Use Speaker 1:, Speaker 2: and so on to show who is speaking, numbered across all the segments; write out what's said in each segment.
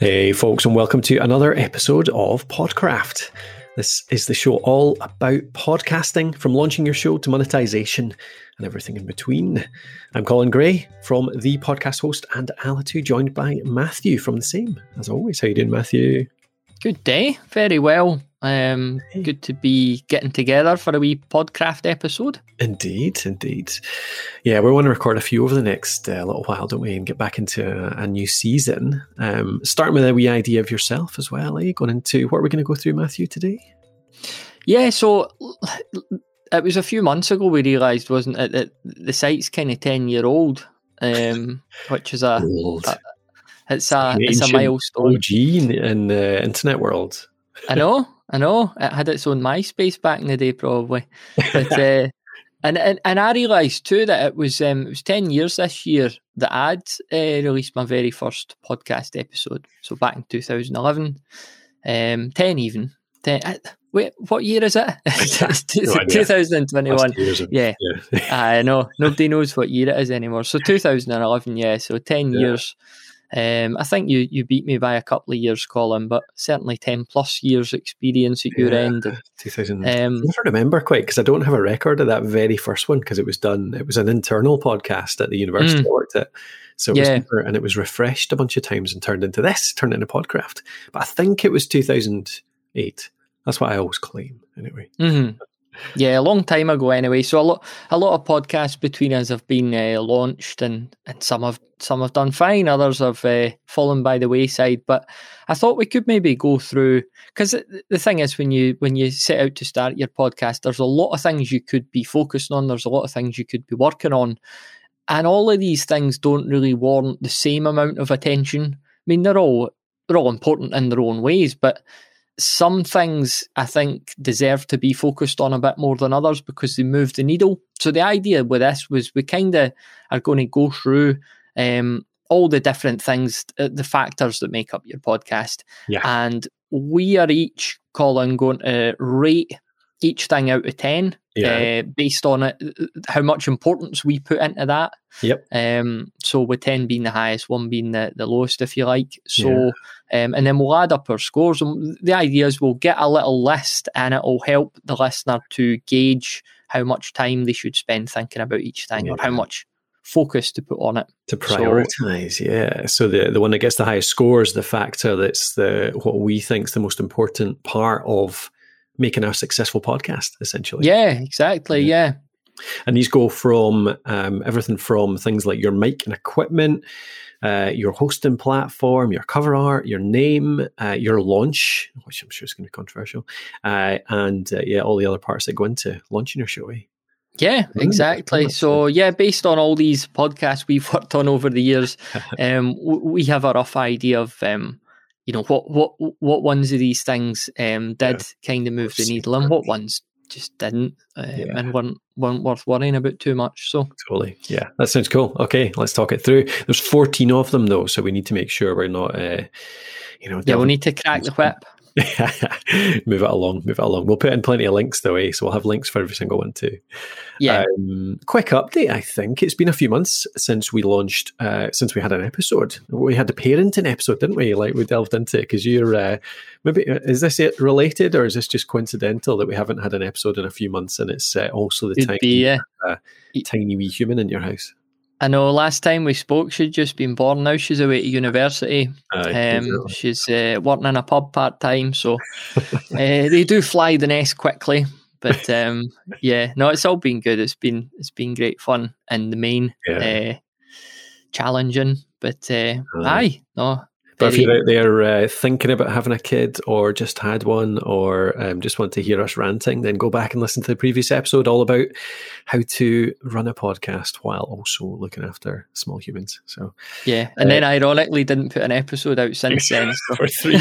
Speaker 1: Hey, folks, and welcome to another episode of Podcraft. This is the show all about podcasting, from launching your show to monetization and everything in between. I'm Colin Gray from the podcast host and Alitu, joined by Matthew from the same. As always, how you doing, Matthew?
Speaker 2: Good day, very well. Um, good to be getting together for a wee podcraft episode.
Speaker 1: Indeed, indeed. Yeah, we want to record a few over the next uh, little while, don't we, and get back into a, a new season. Um, starting with a wee idea of yourself as well, eh? Going into what are we going to go through, Matthew, today?
Speaker 2: Yeah, so it was a few months ago we realised, wasn't it, that the site's kind of 10 year old, um, which is a, a it's a, it's a milestone.
Speaker 1: OG in, in the internet world.
Speaker 2: I know, I know. It had its own MySpace back in the day, probably. But uh, and, and and I realised too that it was um, it was ten years this year that I'd uh, released my very first podcast episode. So back in 2011, um, ten even. 10, uh, wait, what year is it? no 2021. Yeah, yeah. I know. Nobody knows what year it is anymore. So 2011, yeah. So 10 yeah. years um, I think you you beat me by a couple of years, Colin, but certainly ten plus years experience at your yeah, end.
Speaker 1: Two thousand. Um, I remember quite because I don't have a record of that very first one because it was done. It was an internal podcast at the university mm, I worked at, so it yeah. was and it was refreshed a bunch of times and turned into this, turned into Podcraft. But I think it was two thousand eight. That's what I always claim, anyway.
Speaker 2: Mm-hmm. Yeah, a long time ago anyway. So a lot, a lot of podcasts between us have been uh, launched, and, and some have some have done fine, others have uh, fallen by the wayside. But I thought we could maybe go through because the thing is, when you when you set out to start your podcast, there's a lot of things you could be focusing on. There's a lot of things you could be working on, and all of these things don't really warrant the same amount of attention. I mean, they're all they're all important in their own ways, but some things I think deserve to be focused on a bit more than others because they move the needle. So the idea with this was we kind of are going to go through um, all the different things, uh, the factors that make up your podcast, yeah. and we are each Colin going to rate each thing out of 10 yeah. uh, based on it, how much importance we put into that.
Speaker 1: Yep.
Speaker 2: Um, so with 10 being the highest, one being the, the lowest, if you like. So, yeah. um, and then we'll add up our scores. And the idea is we'll get a little list and it'll help the listener to gauge how much time they should spend thinking about each thing yeah. or how much focus to put on it
Speaker 1: to prioritize so, yeah so the the one that gets the highest score is the factor that's the what we think is the most important part of making a successful podcast, essentially.
Speaker 2: Yeah, exactly. Yeah. yeah.
Speaker 1: And these go from um, everything from things like your mic and equipment, uh, your hosting platform, your cover art, your name, uh, your launch, which I'm sure is going to be controversial, uh, and uh, yeah, all the other parts that go into launching your show. Eh?
Speaker 2: Yeah, exactly. So, yeah, based on all these podcasts we've worked on over the years, um, we have a rough idea of um, you know what what what ones of these things um, did yeah. kind of move the needle and what ones just didn't uh, yeah. and weren't weren't worth worrying about too much. So
Speaker 1: totally, yeah, that sounds cool. Okay, let's talk it through. There's 14 of them though, so we need to make sure we're not, uh, you know,
Speaker 2: yeah, we need to crack the whip.
Speaker 1: move it along, move it along. We'll put in plenty of links though, eh? So we'll have links for every single one too.
Speaker 2: Yeah.
Speaker 1: Um, quick update. I think it's been a few months since we launched, uh, since we had an episode. We had the parenting episode, didn't we? Like we delved into it because you're uh, maybe uh, is this it related or is this just coincidental that we haven't had an episode in a few months and it's uh, also the tiny, be. Uh, tiny wee human in your house?
Speaker 2: I know last time we spoke, she'd just been born. Now she's away to university. um, she's uh, working in a pub part time, so uh, they do fly the nest quickly. But um, yeah, no, it's all been good. It's been it's been great fun and the main, yeah. uh, challenging. But uh, aye, no,
Speaker 1: but if you're out there uh, thinking about having a kid or just had one or um, just want to hear us ranting, then go back and listen to the previous episode all about how to run a podcast while also looking after small humans. So
Speaker 2: yeah, and uh, then ironically didn't put an episode out since then.
Speaker 1: For three.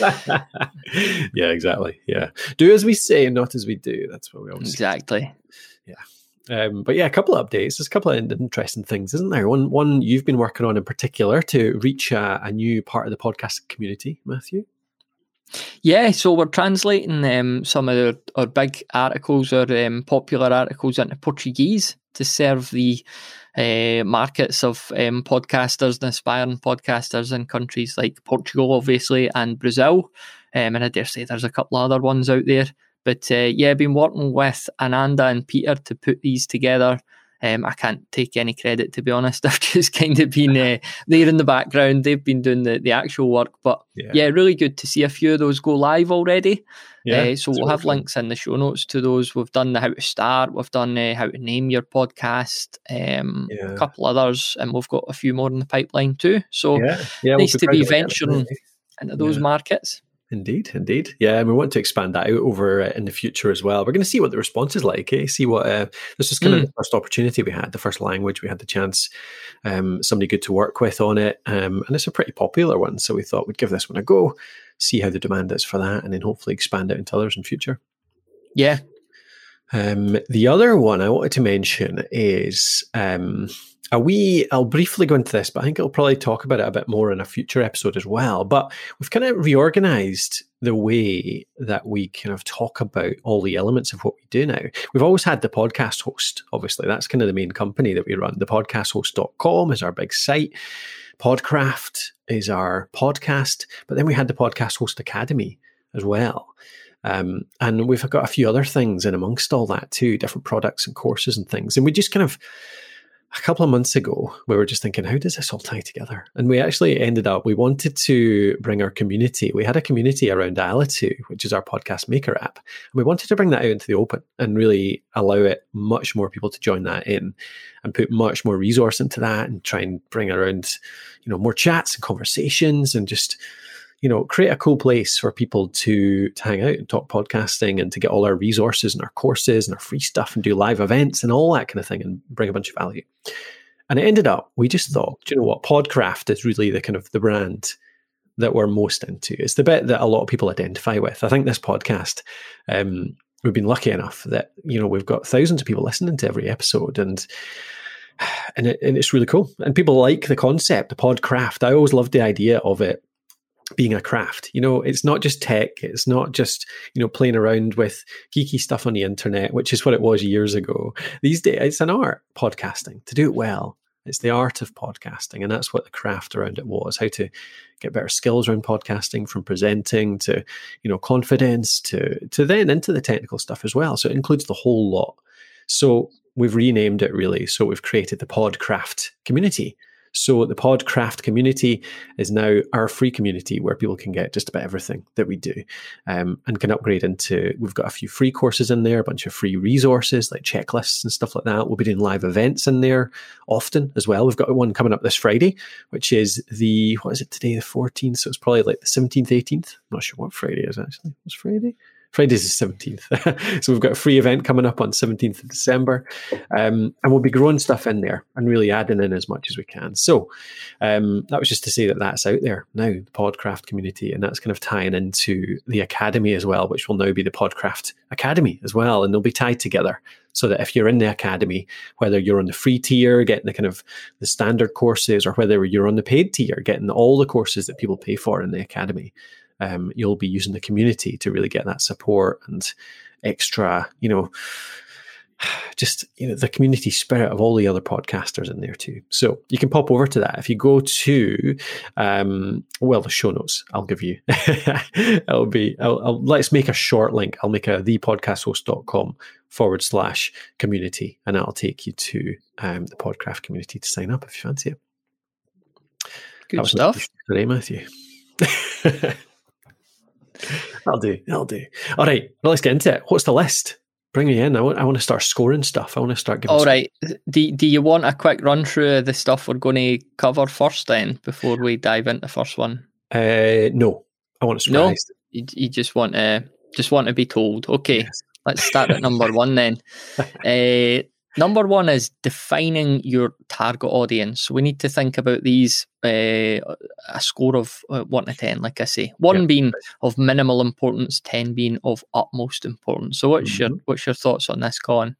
Speaker 1: yeah, exactly. Yeah, do as we say, not as we do. That's what we always
Speaker 2: exactly.
Speaker 1: Say. Yeah. Um, but yeah, a couple of updates. There's a couple of interesting things, isn't there? One, one you've been working on in particular to reach a, a new part of the podcast community, Matthew.
Speaker 2: Yeah, so we're translating um, some of our, our big articles or um, popular articles into Portuguese to serve the uh, markets of um, podcasters and aspiring podcasters in countries like Portugal, obviously, and Brazil. Um, and I dare say there's a couple of other ones out there. But uh, yeah, I've been working with Ananda and Peter to put these together. Um, I can't take any credit to be honest. I've just kind of been uh, there in the background. They've been doing the, the actual work, but yeah. yeah really good to see a few of those go live already. Yeah, uh, so we'll have links in the show notes to those. We've done the how to start, we've done uh, how to name your podcast, um, yeah. a couple others, and we've got a few more in the pipeline too. So yeah. Yeah, nice we'll to be venturing into those markets.
Speaker 1: Indeed, indeed. Yeah, and we want to expand that out over uh, in the future as well. We're going to see what the response is like. Eh? See what uh, this was kind mm. of the first opportunity we had, the first language we had the chance, um, somebody good to work with on it, um, and it's a pretty popular one. So we thought we'd give this one a go, see how the demand is for that, and then hopefully expand it into others in future.
Speaker 2: Yeah.
Speaker 1: Um, the other one I wanted to mention is um, a wee, I'll briefly go into this, but I think I'll probably talk about it a bit more in a future episode as well. But we've kind of reorganized the way that we kind of talk about all the elements of what we do now. We've always had the podcast host, obviously. That's kind of the main company that we run. The podcasthost.com is our big site. Podcraft is our podcast. But then we had the Podcast Host Academy as well. Um, and we've got a few other things in amongst all that too, different products and courses and things. And we just kind of a couple of months ago, we were just thinking, how does this all tie together? And we actually ended up, we wanted to bring our community. We had a community around Alitu, which is our podcast maker app. And we wanted to bring that out into the open and really allow it much more people to join that in and put much more resource into that and try and bring around, you know, more chats and conversations and just you know, create a cool place for people to, to hang out and talk podcasting and to get all our resources and our courses and our free stuff and do live events and all that kind of thing and bring a bunch of value. And it ended up, we just thought, you know what, Podcraft is really the kind of the brand that we're most into. It's the bit that a lot of people identify with. I think this podcast, um, we've been lucky enough that, you know, we've got thousands of people listening to every episode and and, it, and it's really cool. And people like the concept, the podcraft. I always loved the idea of it being a craft. You know, it's not just tech. It's not just, you know, playing around with geeky stuff on the internet, which is what it was years ago. These days, it's an art, podcasting. To do it well, it's the art of podcasting. And that's what the craft around it was how to get better skills around podcasting from presenting to, you know, confidence to, to then into the technical stuff as well. So it includes the whole lot. So we've renamed it really. So we've created the Podcraft community so the Podcraft community is now our free community where people can get just about everything that we do um, and can upgrade into. We've got a few free courses in there, a bunch of free resources like checklists and stuff like that. We'll be doing live events in there often as well. We've got one coming up this Friday, which is the what is it today, the 14th? So it's probably like the 17th, 18th. I'm not sure what Friday is actually. It's Friday. Friday's the 17th. so we've got a free event coming up on 17th of December. Um, and we'll be growing stuff in there and really adding in as much as we can. So um, that was just to say that that's out there now, the Podcraft community. And that's kind of tying into the Academy as well, which will now be the Podcraft Academy as well. And they'll be tied together so that if you're in the academy, whether you're on the free tier, getting the kind of the standard courses, or whether you're on the paid tier, getting all the courses that people pay for in the academy, um, you'll be using the community to really get that support and extra, you know, just you know the community spirit of all the other podcasters in there too. So you can pop over to that if you go to um, well the show notes. I'll give you. It'll be. I'll, I'll, let's make a short link. I'll make a thepodcasthost.com forward slash community, and I'll take you to um, the Podcraft community to sign up if you fancy it.
Speaker 2: Good stuff.
Speaker 1: Today, Matthew. I'll do. I'll do. All right. Well, let's get into it. What's the list? Bring me in. I want, I want to start scoring stuff. I want to start giving.
Speaker 2: All right. Do, do you want a quick run through the stuff we're going to cover first, then, before we dive into the first one?
Speaker 1: Uh, no. I want to surprise.
Speaker 2: No. You, you just want to just want to be told. Okay. Yes. Let's start at number one then. Uh, Number one is defining your target audience. We need to think about these uh, a score of uh, one to ten, like I say. One yeah. being of minimal importance, ten being of utmost importance. So, what's mm-hmm. your what's your thoughts on this, Colin?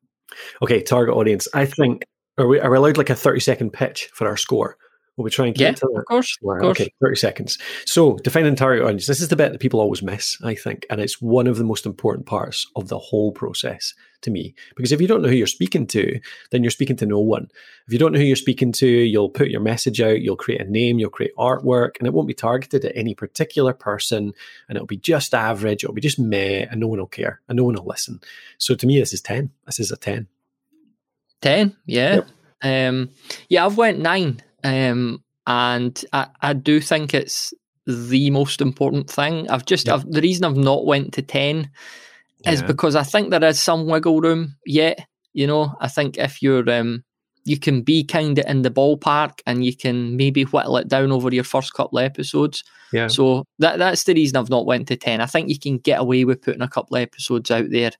Speaker 1: Okay, target audience. I think are we are we allowed like a thirty second pitch for our score? Will we try and
Speaker 2: Yeah,
Speaker 1: to that?
Speaker 2: of course.
Speaker 1: Right,
Speaker 2: of course.
Speaker 1: Okay, 30 seconds. So, defining target audience. This is the bit that people always miss, I think. And it's one of the most important parts of the whole process to me. Because if you don't know who you're speaking to, then you're speaking to no one. If you don't know who you're speaking to, you'll put your message out, you'll create a name, you'll create artwork, and it won't be targeted at any particular person. And it'll be just average, it'll be just meh, and no one will care, and no one will listen. So, to me, this is 10. This is a 10.
Speaker 2: 10 yeah
Speaker 1: Yep.
Speaker 2: um yeah i've went nine um and i i do think it's the most important thing i've just
Speaker 1: Yep.
Speaker 2: I've, the reason i've not went to 10 is because i think there is some wiggle room yet you know i think if you're um you can be kind of in the ballpark and you can maybe whittle it down over your first couple of episodes
Speaker 1: Yeah.
Speaker 2: so that that's the reason I've not went to ten. I think you can get away with putting a couple of episodes out there,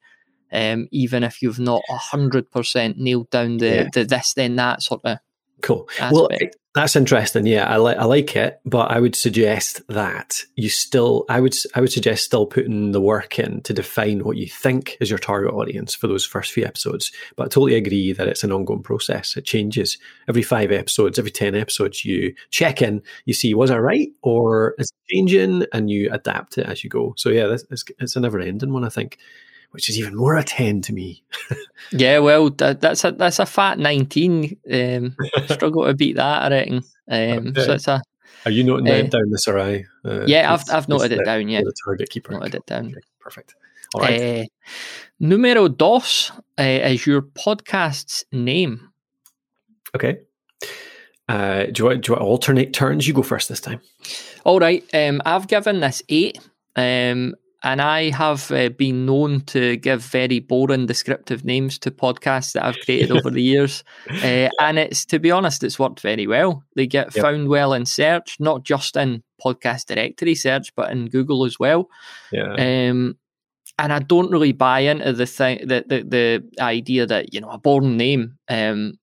Speaker 2: um, even if you've not hundred percent nailed down the,
Speaker 1: Yeah.
Speaker 2: the this then that sort of.
Speaker 1: Cool. Well, that's interesting. Yeah, I like I like it, but I would suggest that you still I would I would suggest still putting the work in to define what you think is your target audience for those first few episodes. But I totally agree that it's an ongoing process. It changes every five episodes, every ten episodes. You check in, you see was I right or is it changing, and you adapt it as you go. So yeah, this, it's, it's a never ending one. I think. Which is even more a ten to me.
Speaker 2: Yeah, well, that, that's a that's a fat nineteen. Um, struggle to beat that, I reckon. Um. So it's a
Speaker 1: Are you noting
Speaker 2: Uh,
Speaker 1: down, Miss Arai? Uh,
Speaker 2: yeah. I've I've noted it down. Yeah,
Speaker 1: the target keeper.
Speaker 2: noted it down.
Speaker 1: Okay, perfect. All right.
Speaker 2: Uh, numero dos uh, is your podcast's name.
Speaker 1: Okay. Uh, do you want do you want alternate turns? You go first this time.
Speaker 2: All right. Um, I've given this eight, um, and I have uh, been known to give very boring descriptive names to podcasts that I've created over the years. Uh, and it's to be honest, it's worked very well. They get
Speaker 1: Yep.
Speaker 2: found well in search, not just in podcast directory search, but in Google as well.
Speaker 1: Yeah.
Speaker 2: Um, and I don't really buy into the thing the, the the idea that you know a boring name. Um,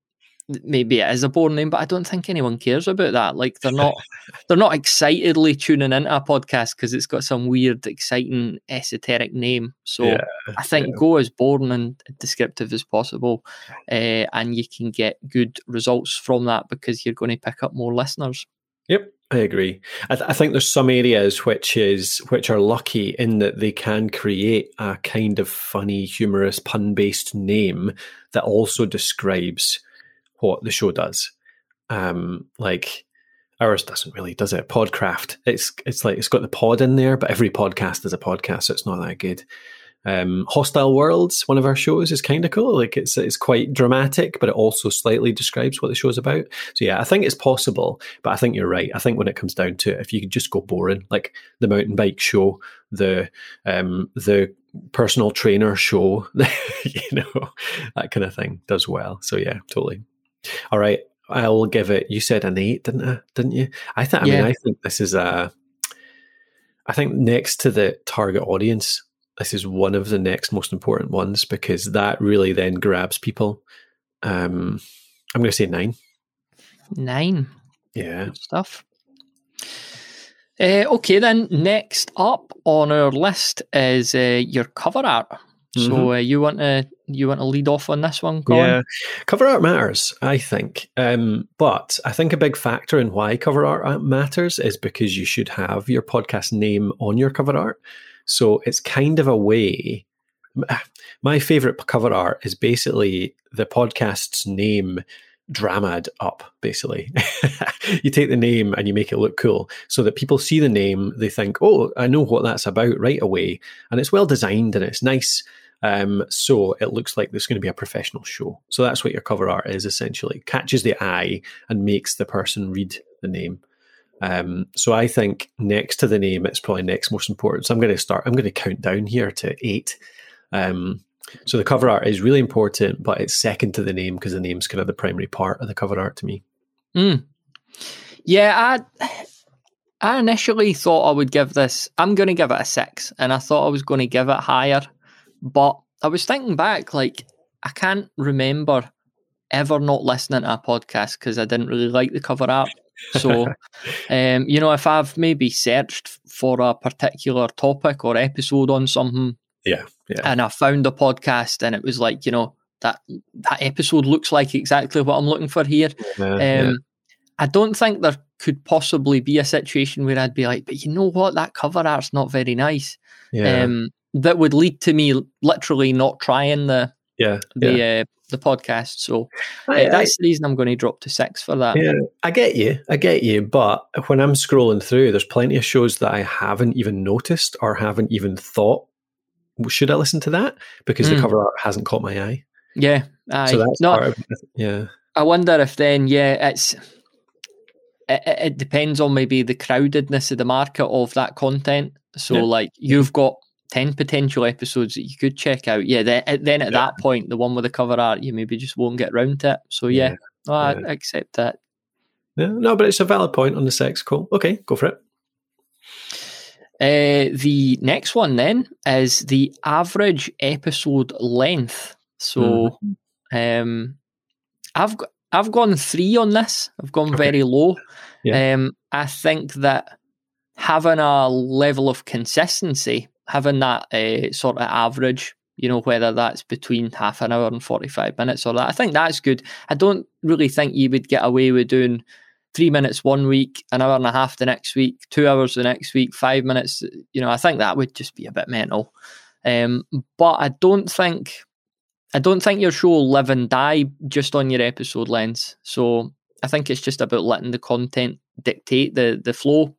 Speaker 2: maybe it is a boring name, but I don't think anyone cares about that. Like they're not they're not excitedly tuning into a podcast because it's got some weird, exciting, esoteric name. So
Speaker 1: Yeah,
Speaker 2: I think
Speaker 1: yeah.
Speaker 2: go as boring and descriptive as possible, uh, and you can get good results from that because you're going to pick up more listeners.
Speaker 1: Yep, I agree. I, th- I think there's some areas which is which are lucky in that they can create a kind of funny, humorous, pun-based name that also describes what the show does. Um, like ours doesn't really, does it? Podcraft. It's it's like it's got the pod in there, but every podcast is a podcast, so it's not that good. Um, Hostile Worlds, one of our shows, is kind of cool. Like it's it's quite dramatic, but it also slightly describes what the show's about. So yeah, I think it's possible, but I think you're right. I think when it comes down to it, if you could just go boring, like the mountain bike show, the um, the personal trainer show, you know, that kind of thing does well. So yeah, totally. All right, I'll give it. You said an eight, didn't I? Didn't you? I think. I
Speaker 2: Yeah.
Speaker 1: mean, I think this is a. I think next to the target audience, this is one of the next most important ones because that really then grabs people. Um, I'm going to say nine.
Speaker 2: Nine.
Speaker 1: Yeah.
Speaker 2: Good stuff. Uh, okay, then next up on our list is uh, your cover art. So uh, you want to you want to lead off on this one, Colin?
Speaker 1: Yeah, cover art matters, I think. Um, but I think a big factor in why cover art matters is because you should have your podcast name on your cover art. So it's kind of a way. My favorite cover art is basically the podcast's name dramad up basically you take the name and you make it look cool so that people see the name they think oh i know what that's about right away and it's well designed and it's nice um, so it looks like there's going to be a professional show so that's what your cover art is essentially catches the eye and makes the person read the name um, so i think next to the name it's probably next most important so i'm going to start i'm going to count down here to eight um, so the cover art is really important, but it's second to the name because the name's kind of the primary part of the cover art to me.
Speaker 2: Mm. Yeah, I I initially thought I would give this. I'm going to give it a six, and I thought I was going to give it higher, but I was thinking back, like I can't remember ever not listening to a podcast because I didn't really like the cover art. So, um, you know, if I've maybe searched for a particular topic or episode on something,
Speaker 1: Yeah, yeah,
Speaker 2: and I found a podcast, and it was like, you know, that that episode looks like exactly what I'm looking for here.
Speaker 1: yeah,
Speaker 2: Um,
Speaker 1: yeah.
Speaker 2: I don't think there could possibly be a situation where I'd be like, but you know what, that cover art's not very nice.
Speaker 1: Yeah.
Speaker 2: Um, that would lead to me literally not trying the
Speaker 1: yeah.
Speaker 2: the
Speaker 1: yeah.
Speaker 2: uh, the podcast. So
Speaker 1: I-
Speaker 2: uh, that's the reason I'm going to drop to six for that.
Speaker 1: Yeah, I get you. I get you. But when I'm scrolling through, there's plenty of shows that I haven't even noticed or haven't even thought, should I listen to that? Because the
Speaker 2: Mm.
Speaker 1: cover art hasn't caught my eye.
Speaker 2: Yeah, aye.
Speaker 1: So that's
Speaker 2: no,
Speaker 1: part of. Yeah.
Speaker 2: I wonder if then, yeah, it's it, it it depends on maybe the crowdedness of the market of that content. So,
Speaker 1: Yeah.
Speaker 2: like, you've got ten potential episodes that you could check out. Yeah, then, then at
Speaker 1: Yeah.
Speaker 2: that point, the one with the cover art, you maybe just won't get round to it. So, yeah, no, I
Speaker 1: Yeah.
Speaker 2: accept that.
Speaker 1: Yeah. No, but it's a valid point on the sex. call. Okay, go for it.
Speaker 2: Uh, the next one then is the average episode length. So, um, I've got, I've gone three on this. I've gone
Speaker 1: Okay.
Speaker 2: very low.
Speaker 1: Yeah.
Speaker 2: Um, I think that having a level of consistency, having that uh, sort of average, you know, whether that's between half an hour and forty five minutes or that, I think that's good. I don't really think you would get away with doing three minutes one week, an hour and a half the next week, two hours the next week, five minutes. You know, I think that would just be a bit mental. Um, but I don't think, I don't think your show will live and die just on your episode lengths. So I think it's just about letting the content dictate the the flow.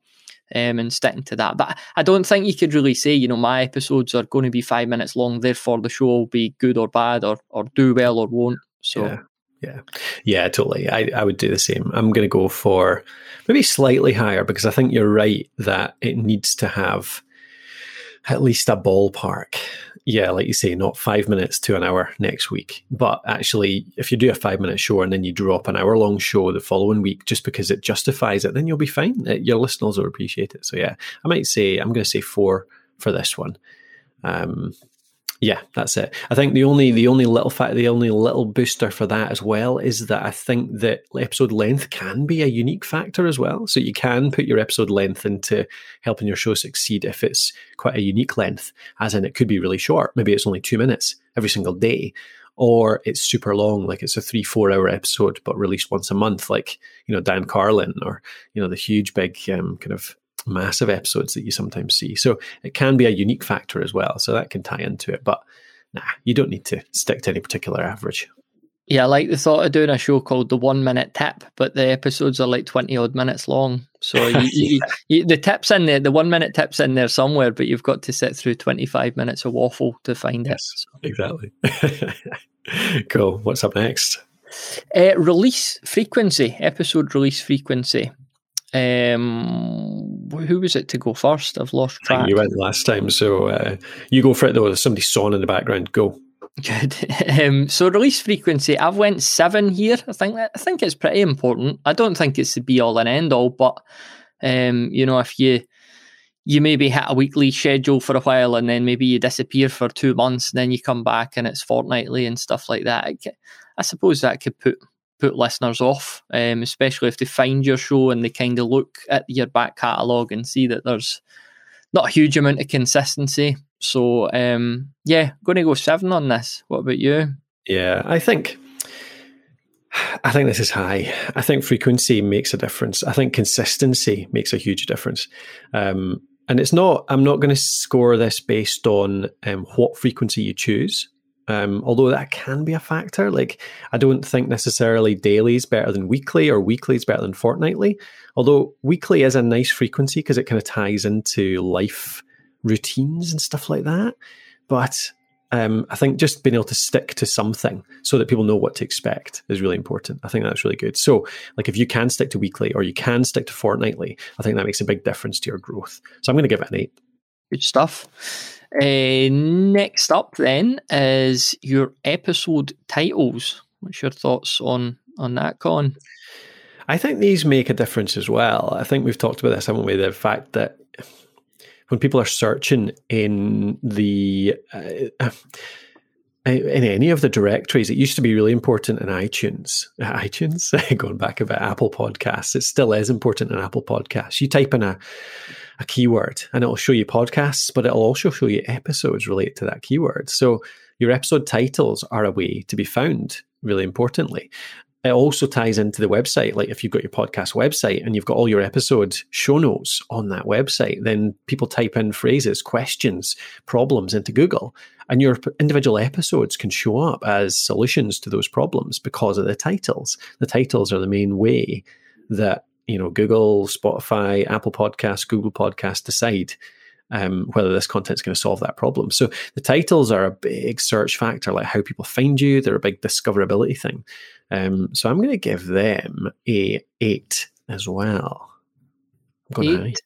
Speaker 2: Um, and sticking to that, but I don't think you could really say, you know, my episodes are going to be five minutes long, therefore the show will be good or bad, or or do well or won't. So
Speaker 1: Yeah. Yeah. Yeah, totally. I, I would do the same. I'm going to go for maybe slightly higher because I think you're right that it needs to have at least a ballpark. Yeah, like you say, not five minutes to an hour next week. But actually, if you do a five minute show and then you drop an hour long show the following week just because it justifies it, then you'll be fine. Uh, Your listeners will appreciate it. So, yeah, I might say, I'm going to say four for this one. Um, yeah, that's it. I think the only the only little fact, the only little booster for that as well is that I think that episode length can be a unique factor as well. So you can put your episode length into helping your show succeed if it's quite a unique length, as in it could be really short. Maybe it's only two minutes every single day, or it's super long, like it's a three four hour episode but released once a month, like you know Dan Carlin or you know the huge big um, kind of massive episodes that you sometimes see. So it can be a unique factor as well. So that can tie into it. But nah, you don't need to stick to any particular average.
Speaker 2: Yeah, I like the thought of doing a show called the One Minute Tip, but the episodes are like twenty odd minutes long. So you, you, you, the tips in there, the one minute tips in there somewhere, but you've got to sit through twenty five minutes of waffle to find
Speaker 1: Yes.
Speaker 2: it. So,
Speaker 1: Exactly. cool. What's up next?
Speaker 2: uh, release frequency, episode release frequency. Um, who was it to go first? I've lost track.
Speaker 1: You went last time, so uh, you go for it though. There's somebody sawing in the background. Go.
Speaker 2: Good. Um, so release frequency, I've went seven here. I think I think it's pretty important. I don't think it's the be all and end all, but um, you know, if you you maybe hit a weekly schedule for a while and then maybe you disappear for two months, and then you come back and it's fortnightly and stuff like that. I suppose that could put put listeners off, um, especially if they find your show and they kind of look at your back catalogue and see that there's not a huge amount of consistency. So um, yeah, going to go seven on this. What about you?
Speaker 1: Yeah, I think. I think this is high. I think frequency makes a difference. I think consistency makes a huge difference. Um, and it's not. I'm not going to score this based on um, what frequency you choose. Um, although that can be a factor. Like I don't think necessarily daily is better than weekly, or weekly is better than fortnightly. Although weekly is a nice frequency because it kind of ties into life routines and stuff like that. But um, I think just being able to stick to something so that people know what to expect is really important. I think that's really good. So, like, if you can stick to weekly or you can stick to fortnightly, I think that makes a big difference to your growth. So, I'm going to give it an eight.
Speaker 2: Good stuff. Uh, next up, then, is your episode titles. What's your thoughts on on that, Con?
Speaker 1: I think these make a difference as well. I think we've talked about this, haven't we? The fact that when people are searching in the uh, in any of the directories, it used to be really important in iTunes. iTunes, going back about Apple Podcasts, it still is important in Apple Podcasts. You type in a a keyword and it'll show you podcasts, but it'll also show you episodes related to that keyword. So your episode titles are a way to be found, really importantly. it also ties into the website. Like if you've got your podcast website and you've got all your episode show notes on that website, then people type in phrases, questions, problems into Google, and your individual episodes can show up as solutions to those problems because of the titles. The titles are the main way that you know Google, Spotify, Apple Podcasts, Google Podcasts decide um, whether this content is going to solve that problem. So the titles are a big search factor, like how people find you. They're a big discoverability thing. Um, so I'm going to give them a eight as well.
Speaker 2: eight.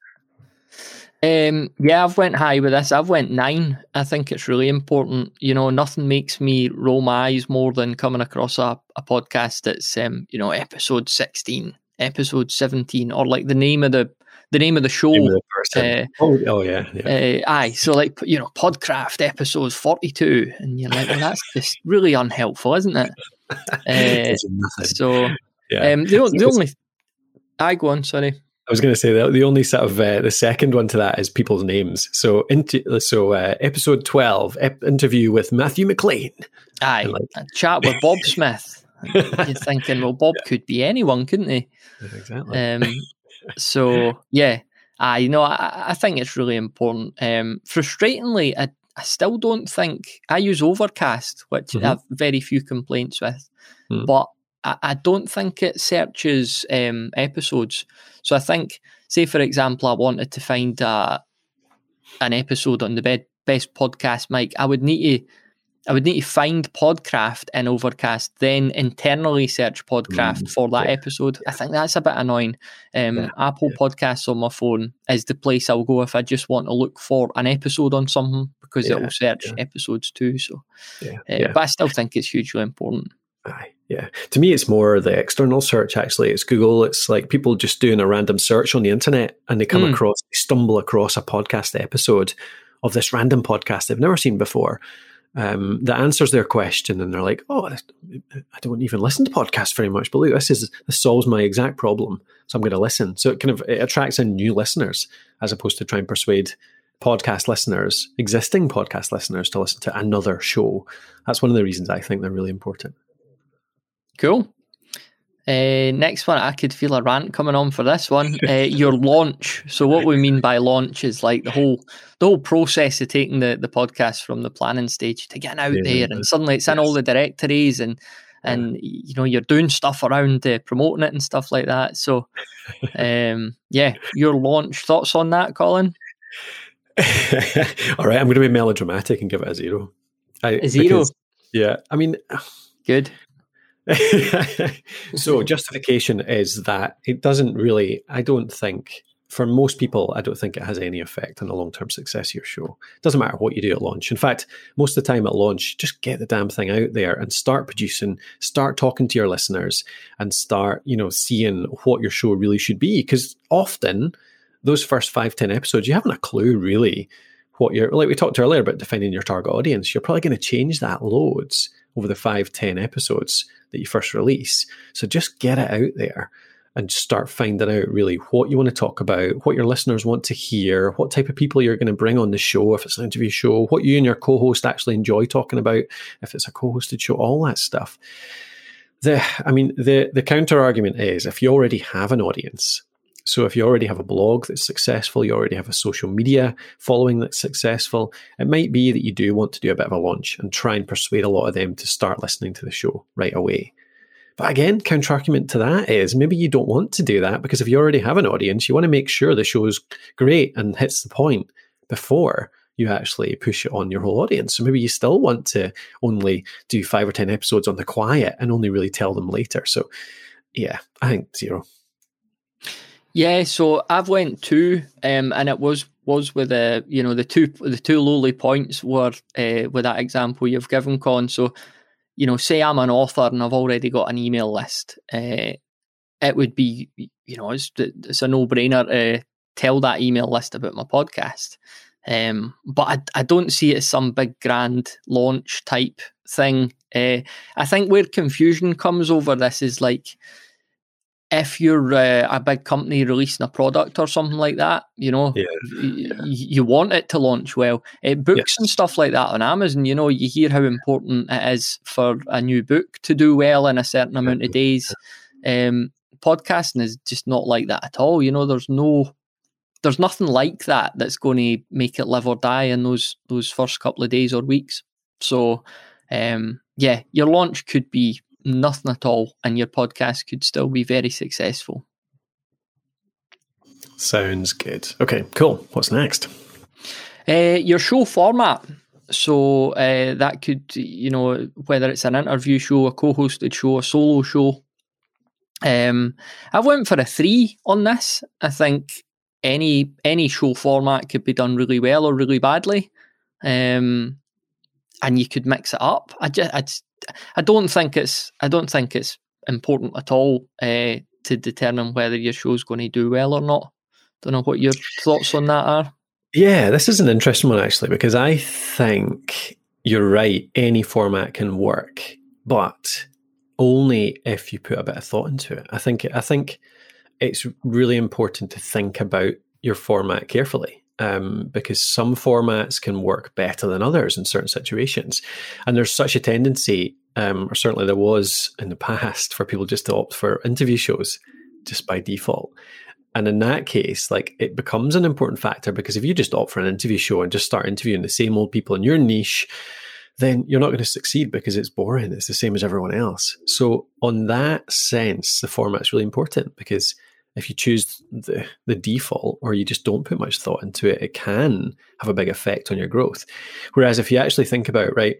Speaker 2: Um, yeah, I've went high with this. I've went nine. I think it's really important. You know, nothing makes me roll my eyes more than coming across a, a podcast that's um, you know, episode sixteen, episode seventeen, or like the name of the the name of the show. Of
Speaker 1: the uh, oh, oh, yeah. yeah.
Speaker 2: Uh, aye. So, like, you know, Podcraft episode 42. And you're like, well, that's just really unhelpful, isn't it? Uh, so, yeah. Um, the, the only. I go on, sorry.
Speaker 1: I was going to say that the only sort of uh, the second one to that is people's names. So into so uh, episode twelve ep- interview with Matthew McLean.
Speaker 2: Aye, like, chat with Bob Smith. You're thinking, well, Bob could be anyone, couldn't he?
Speaker 1: Exactly. Um,
Speaker 2: so yeah, I you know I, I think it's really important. Um, frustratingly, I, I still don't think I use Overcast, which mm-hmm. I have very few complaints with, mm. but I, I, don't think it searches um, episodes. So I think, say for example, I wanted to find uh, an episode on the bed, best podcast mic, I would need to I would need to find Podcraft in Overcast, then internally search Podcraft mm, for that yeah. episode. I think that's a bit annoying. Um, yeah, Apple yeah. Podcasts on my phone is the place I'll go if I just want to look for an episode on something because it will search episodes too. So, uh, but I still think it's hugely important.
Speaker 1: Aye, yeah. To me, it's more the external search. Actually, it's Google. It's like people just doing a random search on the internet and they come mm. across, they stumble across a podcast episode of this random podcast they've never seen before um, that answers their question, and they're like, "Oh, I don't even listen to podcasts very much, but look, this is this solves my exact problem, so I'm going to listen." So it kind of it attracts in new listeners as opposed to try and persuade podcast listeners, existing podcast listeners, to listen to another show. That's one of the reasons I think they're really important.
Speaker 2: Cool. Uh, next one, I could feel a rant coming on for this one. Uh, your launch. So, what we mean by launch is like the whole the whole process of taking the, the podcast from the planning stage to getting out yeah, there, and suddenly it's yes. in all the directories, and and you know you're doing stuff around uh, promoting it and stuff like that. So, um, yeah, your launch thoughts on that, Colin?
Speaker 1: all right, I'm going to be melodramatic and give it a zero.
Speaker 2: I, a zero. Because,
Speaker 1: yeah, I mean,
Speaker 2: good.
Speaker 1: so justification is that it doesn't really i don't think for most people i don't think it has any effect on the long-term success of your show. It doesn't matter what you do at launch. In fact most of the time at launch just get the damn thing out there and start producing start talking to your listeners and start you know seeing what your show really should be. Because often those first five ten episodes you haven't a clue really what you're like we talked earlier about defining your target audience. You're probably going to change that loads over the five ten episodes that you first release. So just get it out there and start finding out really what you want to talk about, what your listeners want to hear, what type of people you're going to bring on the show, if it's an interview show, what you and your co host actually enjoy talking about, if it's a co hosted show, all that stuff. The, I mean, the, the counter argument is if you already have an audience, so if you already have a blog that's successful, you already have a social media following that's successful, it might be that you do want to do a bit of a launch and try and persuade a lot of them to start listening to the show right away. But again, counter argument to that is maybe you don't want to do that because if you already have an audience, you want to make sure the show is great and hits the point before you actually push it on your whole audience. So maybe you still want to only do five or 10 episodes on the quiet and only really tell them later. So yeah, I think zero.
Speaker 2: Yeah, so I've went two, um, and it was was with the you know the two the two lowly points were uh, with that example you've given, Con. So you know, say I'm an author and I've already got an email list, uh, it would be you know it's it's a no brainer to tell that email list about my podcast. Um, but I, I don't see it as some big grand launch type thing. Uh, I think where confusion comes over this is like if you're uh, a big company releasing a product or something like that, you know,
Speaker 1: Yeah,
Speaker 2: y- you want it to launch well. Uh, books and stuff like that on Amazon, you know, you hear how important it is for a new book to do well in a certain amount of days. Um, podcasting is just not like that at all. You know, there's no, there's nothing like that that's going to make it live or die in those those first couple of days or weeks. So, um, yeah, your launch could be nothing at all, and your podcast could still be very successful.
Speaker 1: sounds good. Okay, cool. What's next?
Speaker 2: Uh, your show format. So uh, that could, you know, whether it's an interview show, a co-hosted show, a solo show. Um, I went for a three on this. I think any any show format could be done really well or really badly, um, and you could mix it up. I just, I, just, I don't think it's, I don't think it's important at all uh, to determine whether your show's going to do well or not. Don't know what your thoughts on that are.
Speaker 1: Yeah, this is an interesting one actually because I think you're right. Any format can work, but only if you put a bit of thought into it. I think I think it's really important to think about your format carefully um, because some formats can work better than others in certain situations, and there's such a tendency, um, or certainly there was in the past, for people just to opt for interview shows just by default. And in that case, like it becomes an important factor because if you just opt for an interview show and just start interviewing the same old people in your niche, then you're not going to succeed because it's boring. It's the same as everyone else. So, on that sense, the format's really important because if you choose the, the default or you just don't put much thought into it, it can have a big effect on your growth. Whereas if you actually think about, right,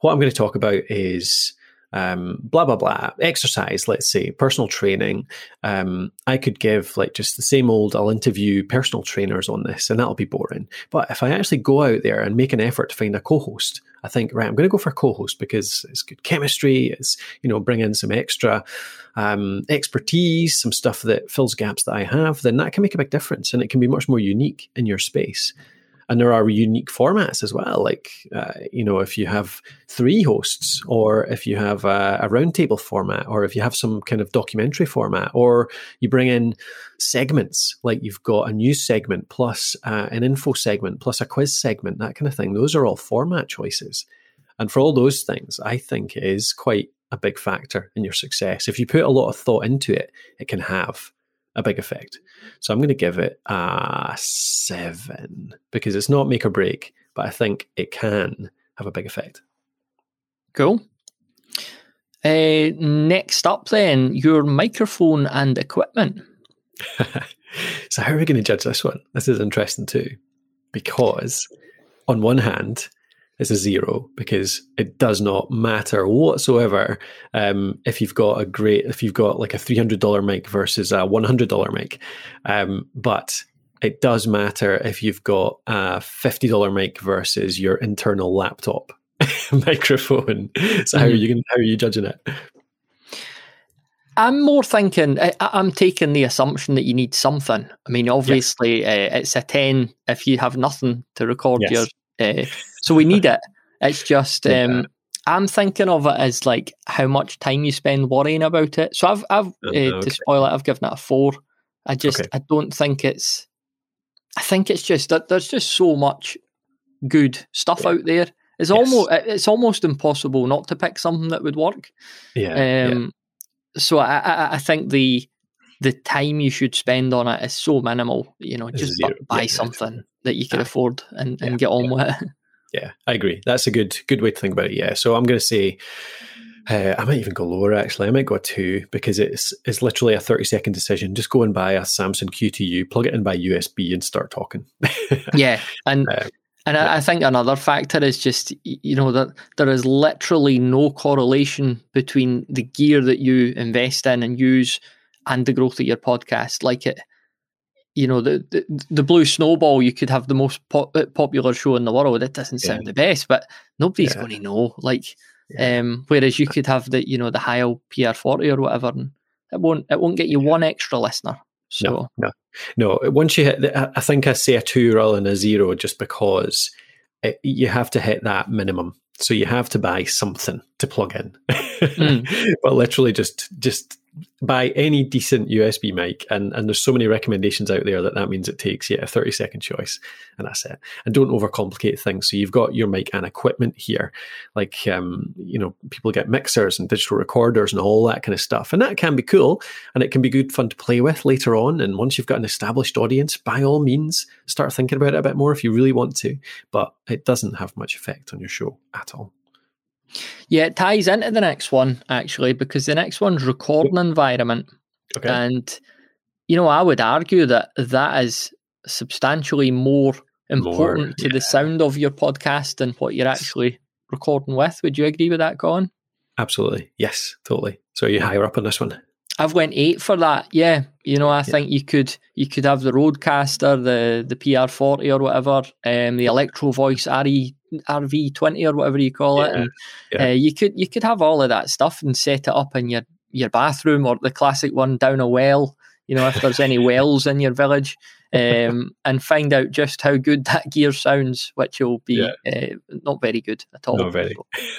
Speaker 1: what I'm going to talk about is um, blah blah blah exercise let's say personal training um, i could give like just the same old i'll interview personal trainers on this and that'll be boring but if i actually go out there and make an effort to find a co-host i think right i'm going to go for a co-host because it's good chemistry it's you know bring in some extra um, expertise some stuff that fills gaps that i have then that can make a big difference and it can be much more unique in your space and there are unique formats as well. Like, uh, you know, if you have three hosts, or if you have a, a roundtable format, or if you have some kind of documentary format, or you bring in segments, like you've got a news segment plus uh, an info segment plus a quiz segment, that kind of thing. Those are all format choices. And for all those things, I think is quite a big factor in your success. If you put a lot of thought into it, it can have a big effect. So I'm going to give it a seven because it's not make or break, but I think it can have a big effect.
Speaker 2: Cool. Uh, next up, then, your microphone and equipment.
Speaker 1: so, how are we going to judge this one? This is interesting too, because on one hand, it's a zero because it does not matter whatsoever um, if you've got a great, if you've got like a three hundred dollar mic versus a one hundred dollar mic, um, but it does matter if you've got a fifty dollar mic versus your internal laptop microphone. So, how are you? How are you judging it?
Speaker 2: I'm more thinking. I, I'm taking the assumption that you need something. I mean, obviously, yes. uh, it's a ten if you have nothing to record yes. your. Uh, so we need it. It's just.
Speaker 1: Yeah.
Speaker 2: Um, I'm thinking of it as like how much time you spend worrying about it. So I've, I've
Speaker 1: Oh,
Speaker 2: uh,
Speaker 1: okay.
Speaker 2: to spoil it, I've given it a four. I just,
Speaker 1: Okay.
Speaker 2: I don't think it's. I think it's just that there's just so much good stuff
Speaker 1: Yeah.
Speaker 2: out there. It's
Speaker 1: Yes.
Speaker 2: almost, it's almost impossible not to pick something that would work.
Speaker 1: Yeah.
Speaker 2: Um, So I, I, I think the the time you should spend on it is so minimal. You know, just buy
Speaker 1: Yeah,
Speaker 2: something that you can afford and, and
Speaker 1: Yeah,
Speaker 2: get on
Speaker 1: yeah.
Speaker 2: with it.
Speaker 1: Yeah, I agree. That's a good good way to think about it. Yeah. So I'm going to say uh, I might even go lower. Actually, I might go a two because it's it's literally a 30 second decision. Just go and buy a Samsung Q2U, plug it in by USB, and start talking.
Speaker 2: yeah, and
Speaker 1: Uh,
Speaker 2: and I, I think another factor is just you know that there is literally no correlation between the gear that you invest in and use and the growth of your podcast. Like it, you know, the the, the Blue Snowball, you could have the most po- uh, popular show in the world. It doesn't sound
Speaker 1: Yeah.
Speaker 2: the best, but nobody's
Speaker 1: Yeah.
Speaker 2: going to know. Like,
Speaker 1: Yeah.
Speaker 2: um, whereas you could have the you know the Heil PR40 or whatever, and it won't it won't get you one extra listener. So
Speaker 1: No, no, no. Once you hit, the, I- I think I say a two rather than a zero, just because it, you have to hit that minimum. So you have to buy something to plug in,
Speaker 2: Mm.
Speaker 1: but literally just just buy any decent USB mic, and, and there's so many recommendations out there that that means it takes you a 30 second choice, and that's it. And don't overcomplicate things. So you've got your mic and equipment here, like um, you know, people get mixers and digital recorders and all that kind of stuff, and that can be cool, and it can be good fun to play with later on. And once you've got an established audience, by all means, start thinking about it a bit more if you really want to. But it doesn't have much effect on your show at all.
Speaker 2: Yeah, it ties into the next one actually because the next one's recording environment,
Speaker 1: Okay.
Speaker 2: and you know I would argue that that is substantially more important
Speaker 1: More,
Speaker 2: to the sound of your podcast than what you're actually recording with. Would you agree with that, Colin?
Speaker 1: Absolutely. Yes, totally. So you're you higher up on this one?
Speaker 2: I've went eight for that. Yeah, you know, I think you could you could have the Rodecaster, the the PR forty or whatever, um, the Electro Voice RE RE twenty or whatever you call it, and
Speaker 1: yeah.
Speaker 2: Uh, you could you could have all of that stuff and set it up in your your bathroom or the classic one down a well. You know, if there's any wells in your village, um, and find out just how good that gear sounds, which will be uh, not very good at all.
Speaker 1: Not very.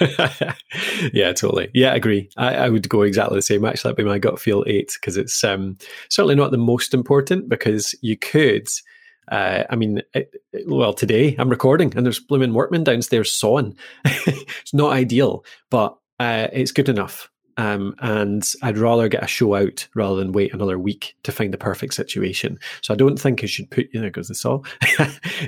Speaker 1: yeah, totally. Yeah, I agree. I, I would go exactly the same. Actually, that'd be my gut feel eight because it's um, certainly not the most important because you could. Uh, I mean, it, it- well, today I'm recording and there's blooming workmen downstairs sawing. it's not ideal, but uh, it's good enough. Um, and I'd rather get a show out rather than wait another week to find the perfect situation. So I don't think you should put, you know, because the saw,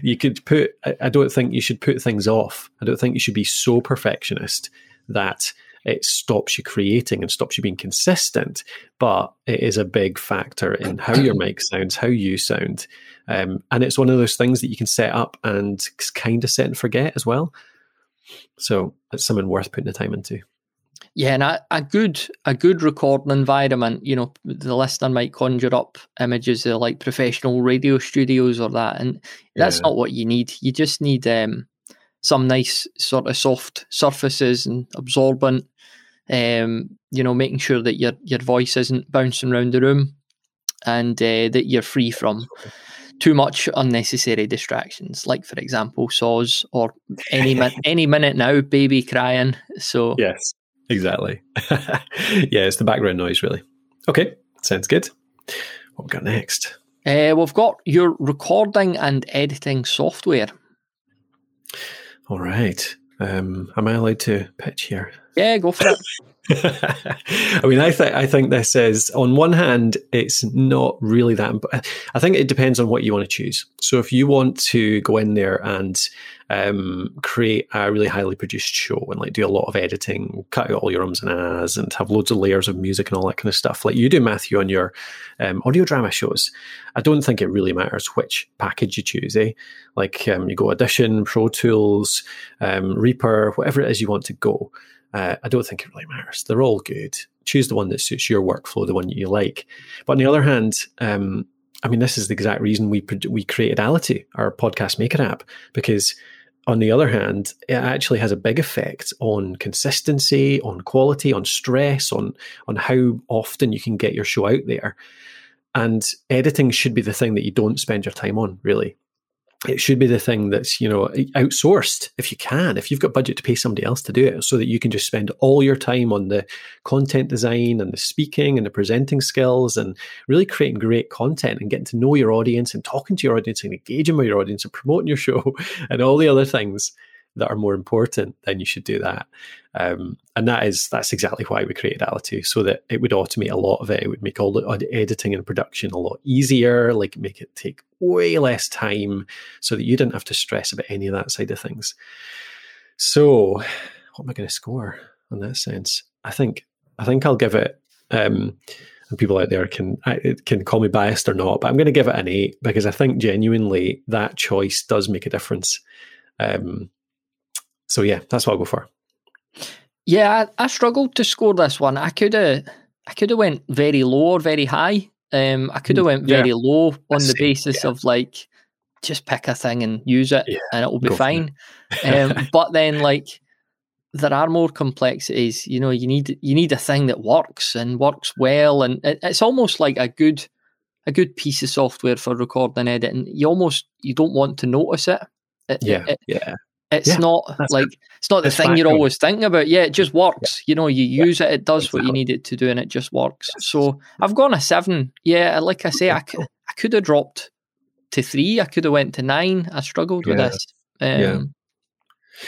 Speaker 1: you could put, I, I don't think you should put things off. I don't think you should be so perfectionist that it stops you creating and stops you being consistent. But it is a big factor in how your mic sounds, how you sound. Um, and it's one of those things that you can set up and kind of set and forget as well. So it's something worth putting the time into.
Speaker 2: Yeah, and a, a good a good recording environment, you know, the listener might conjure up images of like professional radio studios or that, and that's
Speaker 1: Yeah.
Speaker 2: not what you need. You just need um, some nice sort of soft surfaces and absorbent. Um, you know, making sure that your your voice isn't bouncing around the room, and uh, that you're free from too much unnecessary distractions, like for example saws or any min- any minute now, baby crying. So
Speaker 1: Yes, exactly. yeah, it's the background noise, really. Okay, sounds good. What we got next?
Speaker 2: Uh, we've got your recording and editing software.
Speaker 1: All right. Um, am I allowed to pitch here?
Speaker 2: Yeah, go for it.
Speaker 1: I mean, I think I think this is on one hand, it's not really that. imp- I think it depends on what you want to choose. So, if you want to go in there and um, create a really highly produced show and like do a lot of editing, cut out all your ums and ahs, and have loads of layers of music and all that kind of stuff, like you do, Matthew, on your um, audio drama shows, I don't think it really matters which package you choose. Eh, like um, you go Audition, Pro Tools, um, Reaper, whatever it is you want to go. Uh, I don't think it really matters. They're all good. Choose the one that suits your workflow, the one that you like. But on the other hand, um, I mean, this is the exact reason we we created Alitu, our podcast maker app, because on the other hand, it actually has a big effect on consistency, on quality, on stress, on on how often you can get your show out there. And editing should be the thing that you don't spend your time on, really it should be the thing that's you know outsourced if you can if you've got budget to pay somebody else to do it so that you can just spend all your time on the content design and the speaking and the presenting skills and really creating great content and getting to know your audience and talking to your audience and engaging with your audience and promoting your show and all the other things that are more important then you should do that. Um, and that is that's exactly why we created Alitu so that it would automate a lot of it. It would make all the editing and production a lot easier like make it take way less time so that you didn't have to stress about any of that side of things. So what am i going to score on that sense? I think i think i'll give it um and people out there can can call me biased or not but i'm going to give it an 8 because i think genuinely that choice does make a difference. Um so yeah that's what i'll go for
Speaker 2: Yeah, I, I struggled to score this one. I could have, I could have went very low or very high. Um, I could have went
Speaker 1: Yeah.
Speaker 2: very low on the
Speaker 1: Same,
Speaker 2: basis of like, just pick a thing and use it,
Speaker 1: Yeah,
Speaker 2: and it will be
Speaker 1: go
Speaker 2: fine. um, but then like, there are more complexities. You know, you need you need a thing that works and works well, and it, it's almost like a good a good piece of software for recording and editing. You almost you don't want to notice it. It-
Speaker 1: yeah
Speaker 2: it-
Speaker 1: yeah
Speaker 2: It's yeah, not like it. it's not the thing you're always thinking about. Yeah, it just works. Yeah. You know, you use it, it does exactly. what you need it to do, and it just works. Yes. So I've gone a seven. Yeah, like I say, I, could, I could have dropped to three. I could have went to nine. I struggled with this. Um, yeah.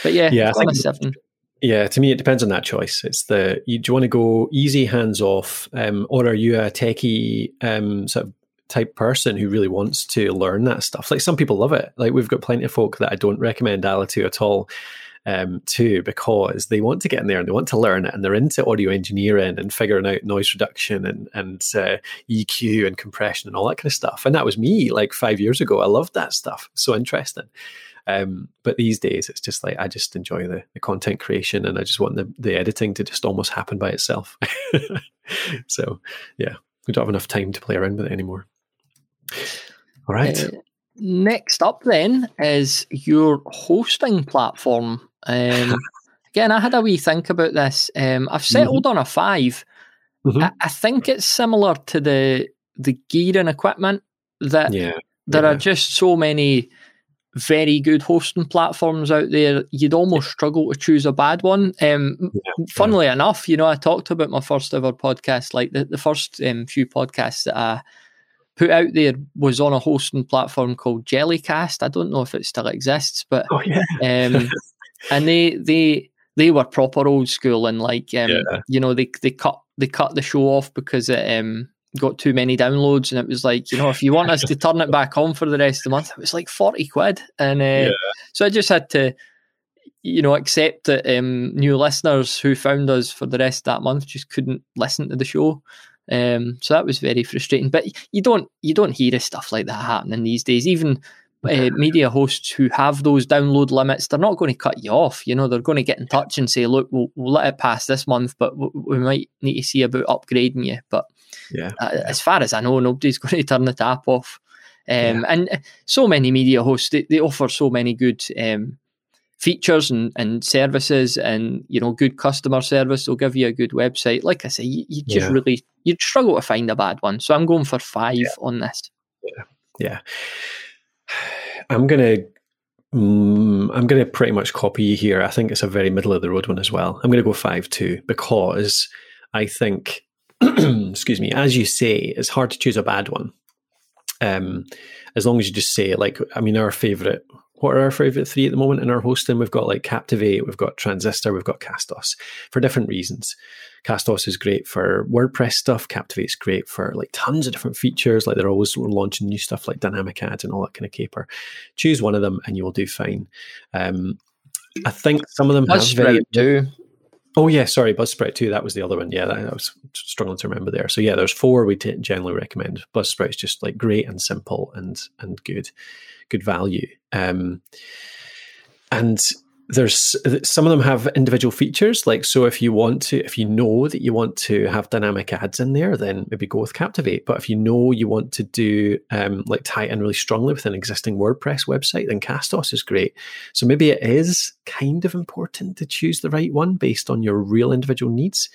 Speaker 2: But yeah, yeah, I've gone a seven.
Speaker 1: Yeah, to me, it depends on that choice. It's the you, do you want to go easy, hands off, um, or are you a techie um, sort of type person who really wants to learn that stuff? Like some people love it. Like we've got plenty of folk that I don't recommend Alitu to at all, um, too, because they want to get in there and they want to learn it, and they're into audio engineering and figuring out noise reduction and and uh, EQ and compression and all that kind of stuff. And that was me like five years ago. I loved that stuff. So interesting. Um, but these days, it's just like I just enjoy the, the content creation and I just want the, the editing to just almost happen by itself. so, yeah, we don't have enough time to play around with it anymore. All right. Uh,
Speaker 2: next up, then, is your hosting platform. Um, again, I had a wee think about this. Um, I've settled mm-hmm. on a 5 mm-hmm. I, I, think it's similar to the the gear and equipment that yeah, there yeah. are just so many very good hosting platforms out there, you'd almost struggle to choose a bad one. Um, yeah, funnily enough, you know, I talked about my first ever podcast, like the, the first um, few podcasts that I put out there was on a hosting platform called Jellycast. I don't know if it still exists, but
Speaker 1: oh, yeah.
Speaker 2: um, and they they they were proper old school and like um, yeah. you know they they cut they cut the show off because it um got too many downloads, and it was like, you know, if you want us to turn it back on for the rest of the month, it was like forty quid, and uh, yeah. so I just had to, you know, accept that um, new listeners who found us for the rest of that month just couldn't listen to the show. Um, so that was very frustrating. But you don't you don't hear stuff like that happening these days. Even uh, media hosts who have those download limits, they're not going to cut you off. You know, they're going to get in touch and say, "Look, we'll, we'll let it pass this month, but we might need to see about upgrading you." But
Speaker 1: yeah.
Speaker 2: Uh, as far as I know, nobody's going to turn the tap off. Um, yeah. And so many media hosts, they, they offer so many good um, features and, and services and, you know, good customer service. They'll give you a good website. Like I say, you, you just yeah. really, you'd struggle to find a bad one. So I'm going for five yeah. on this.
Speaker 1: Yeah. Yeah. I'm going to Mm, I'm to pretty much copy you here. I think it's a very middle of the road one as well. I'm going to go five two because I think excuse me, as you say, it's hard to choose a bad one. Um, as long as you just say like, I mean, our favorite. What are our favorite three at the moment in our hosting? We've got like Captivate, we've got Transistor, we've got Castos for different reasons. Castos is great for WordPress stuff. Captivate's great for like tons of different features. Like they're always launching new stuff like dynamic ads and all that kind of caper. Choose one of them and you will do fine. Um, I think some of them
Speaker 2: That's have very too.
Speaker 1: Oh yeah, sorry, Buzzsprout too. That was the other one. Yeah, that, I was struggling to remember there. So yeah, there's four we t- generally recommend. Buzzsprout's just like great and simple and and good, good value. Um, and there's some of them have individual features like so if you want to if you know that you want to have dynamic ads in there then maybe go with captivate. But if you know you want to do um, like tie in really strongly with an existing wordpress website then castos is great. So maybe it is kind of important to choose the right one based on your real individual needs.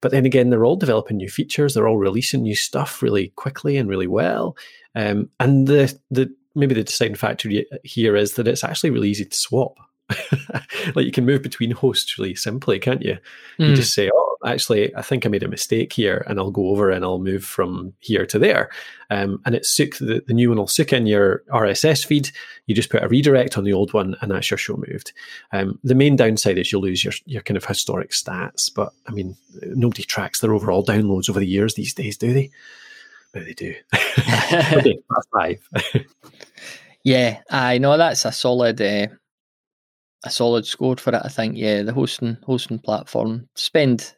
Speaker 1: But then again they're all developing new features. They're all releasing new stuff really quickly and really well. Um, and the the maybe the deciding factor here is that it's actually really easy to swap like you can move between hosts really simply, can't you? You hmm. just say, "Oh, actually, I think I made a mistake here," and I'll go over and I'll move from here to there. Um, and it's sook the, the new one will sook in your RSS feed. You just put a redirect on the old one, and that's your show moved. Um, the main downside is you'll lose your your kind of historic stats, but I mean, nobody tracks their overall downloads over the years these days, do they? But they do. okay, five.
Speaker 2: yeah, I know that's a solid. Uh a solid score for it. I think. Yeah, the hosting hosting platform. Spend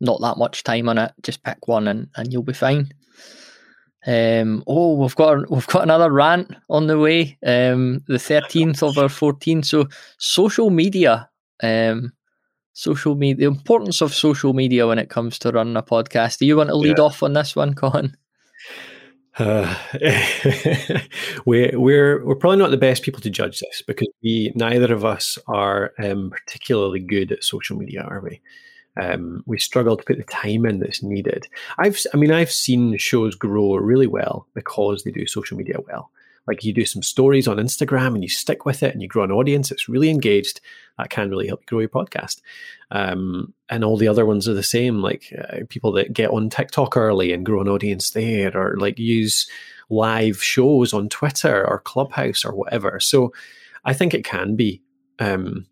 Speaker 2: not that much time on it. Just pick one and, and you'll be fine. Um, oh, we've got we've got another rant on the way. Um, the thirteenth of our fourteen. So social media. Um, social media. The importance of social media when it comes to running a podcast. Do you want to lead yeah. off on this one, Colin?
Speaker 1: Uh, we're we're we're probably not the best people to judge this because we neither of us are um, particularly good at social media, are we? Um, we struggle to put the time in that's needed. I've I mean I've seen shows grow really well because they do social media well. Like you do some stories on Instagram and you stick with it and you grow an audience, it's really engaged. That can really help you grow your podcast. Um, and all the other ones are the same, like uh, people that get on TikTok early and grow an audience there, or like use live shows on Twitter or Clubhouse or whatever. So I think it can be um,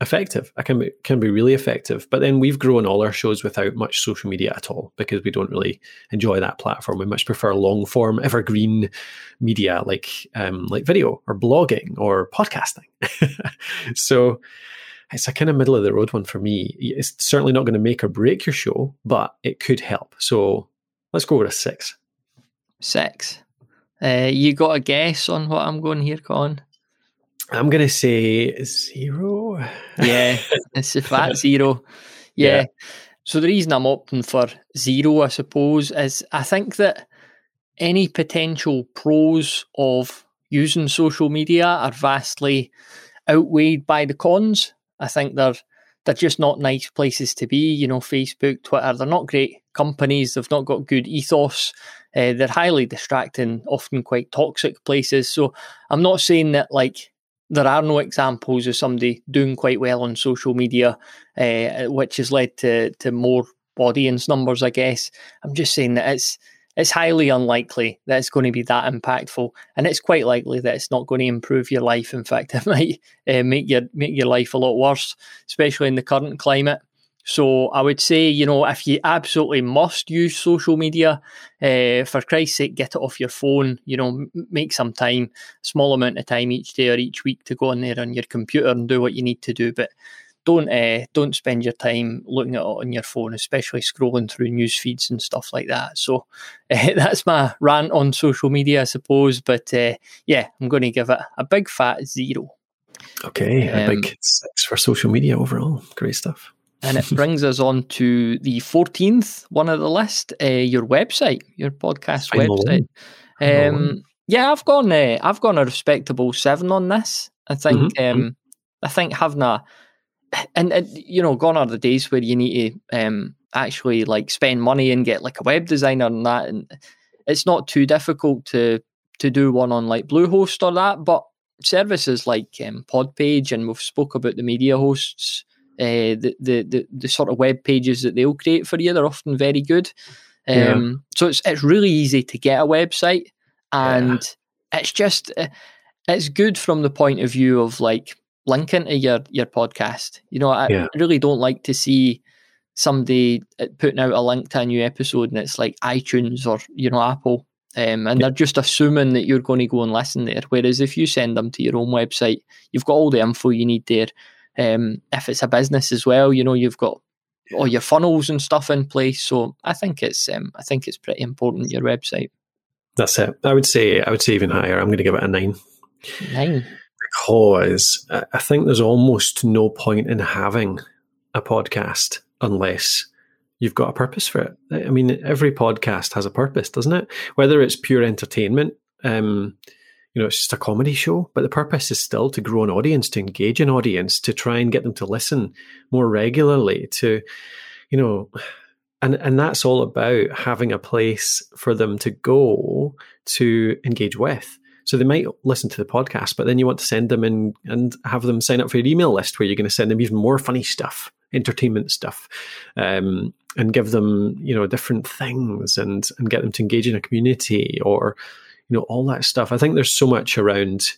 Speaker 1: effective. I can be, can be really effective. But then we've grown all our shows without much social media at all because we don't really enjoy that platform. We much prefer long form, evergreen media like um, like video or blogging or podcasting. so it's a kind of middle of the road one for me. It's certainly not going to make or break your show, but it could help. So let's go with a six.
Speaker 2: Six. Uh, you got a guess on what I'm going here, Con?
Speaker 1: I'm going to say zero.
Speaker 2: Yeah, it's a fat zero. Yeah. yeah. So the reason I'm opting for zero, I suppose, is I think that any potential pros of using social media are vastly outweighed by the cons. I think they're they're just not nice places to be. You know, Facebook, Twitter, they're not great companies. They've not got good ethos. Uh, they're highly distracting, often quite toxic places. So I'm not saying that like there are no examples of somebody doing quite well on social media, uh, which has led to to more audience numbers. I guess I'm just saying that it's it's highly unlikely that it's going to be that impactful, and it's quite likely that it's not going to improve your life. In fact, it might uh, make your make your life a lot worse, especially in the current climate. So I would say, you know, if you absolutely must use social media, uh, for Christ's sake, get it off your phone. You know, m- make some time, small amount of time each day or each week to go on there on your computer and do what you need to do. But don't uh, don't spend your time looking at it on your phone, especially scrolling through news feeds and stuff like that. So uh, that's my rant on social media, I suppose. But uh, yeah, I'm going to give it a big fat zero.
Speaker 1: Okay, a um, big six for social media overall. Great stuff.
Speaker 2: And it brings us on to the 14th one of the list, uh, your website, your podcast Final website. Um, yeah, I've gone uh, I've gone a respectable seven on this. I think mm-hmm. um, I think having a and, and, you know, gone are the days where you need to um, actually like spend money and get like a web designer and that, and it's not too difficult to to do one on like Bluehost or that. But services like um, Podpage and we've spoke about the media hosts uh, the, the, the the sort of web pages that they'll create for you. They're often very good. Um, yeah. So it's it's really easy to get a website, and yeah. it's just uh, it's good from the point of view of like linking to your your podcast. You know, I yeah. really don't like to see somebody uh, putting out a link to a new episode and it's like iTunes or you know Apple. Um, and they're just assuming that you're going to go and listen there. Whereas if you send them to your own website, you've got all the info you need there. Um, if it's a business as well, you know, you've got all your funnels and stuff in place. So I think it's um, I think it's pretty important your website.
Speaker 1: That's it. I would say I would say even higher. I'm going to give it a nine.
Speaker 2: Nine.
Speaker 1: Because I think there's almost no point in having a podcast unless you've got a purpose for it. I mean, every podcast has a purpose, doesn't it? Whether it's pure entertainment, um, you know, it's just a comedy show, but the purpose is still to grow an audience, to engage an audience, to try and get them to listen more regularly, to, you know, and and that's all about having a place for them to go to engage with. So they might listen to the podcast, but then you want to send them in and have them sign up for your email list where you're going to send them even more funny stuff, entertainment stuff, um, and give them you know different things and and get them to engage in a community or you know, all that stuff. I think there's so much around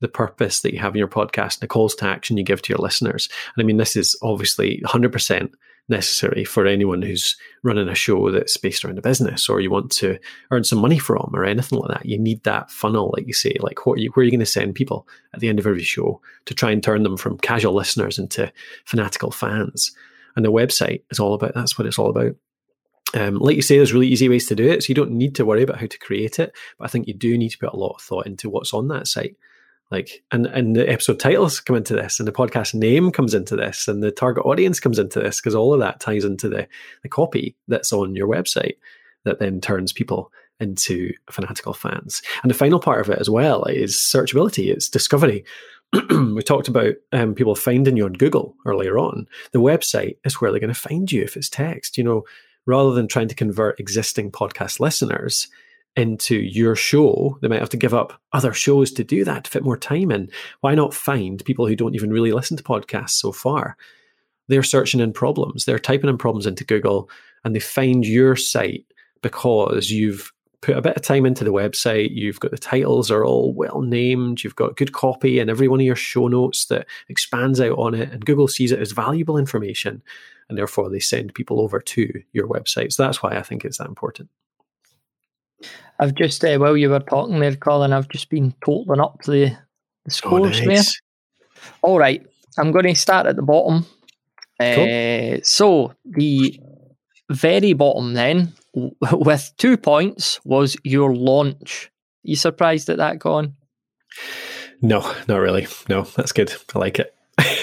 Speaker 1: the purpose that you have in your podcast the calls to action you give to your listeners. And I mean, this is obviously 100% necessary for anyone who's running a show that's based around a business or you want to earn some money from or anything like that. You need that funnel, like you say, like what are you, where are you going to send people at the end of every show to try and turn them from casual listeners into fanatical fans. And the website is all about that's what it's all about. Um, like you say, there's really easy ways to do it, so you don't need to worry about how to create it. But I think you do need to put a lot of thought into what's on that site. Like, and and the episode titles come into this, and the podcast name comes into this, and the target audience comes into this, because all of that ties into the the copy that's on your website that then turns people into fanatical fans. And the final part of it as well is searchability, it's discovery. we talked about um, people finding you on Google earlier on. The website is where they're going to find you if it's text. You know, rather than trying to convert existing podcast listeners, into your show, they might have to give up other shows to do that, to fit more time in. Why not find people who don't even really listen to podcasts so far? They're searching in problems, they're typing in problems into Google, and they find your site because you've put a bit of time into the website, you've got the titles are all well named, you've got good copy and every one of your show notes that expands out on it, and Google sees it as valuable information, and therefore they send people over to your website. So that's why I think it's that important.
Speaker 2: I've just, uh, while you were talking there, Colin, I've just been totaling up the, the oh, scores oh, nice. there. All right, I'm going to start at the bottom. Cool. Uh, so the very bottom then, with two points, was your launch. You surprised at that, Colin?
Speaker 1: No, not really. No, that's good. I like it.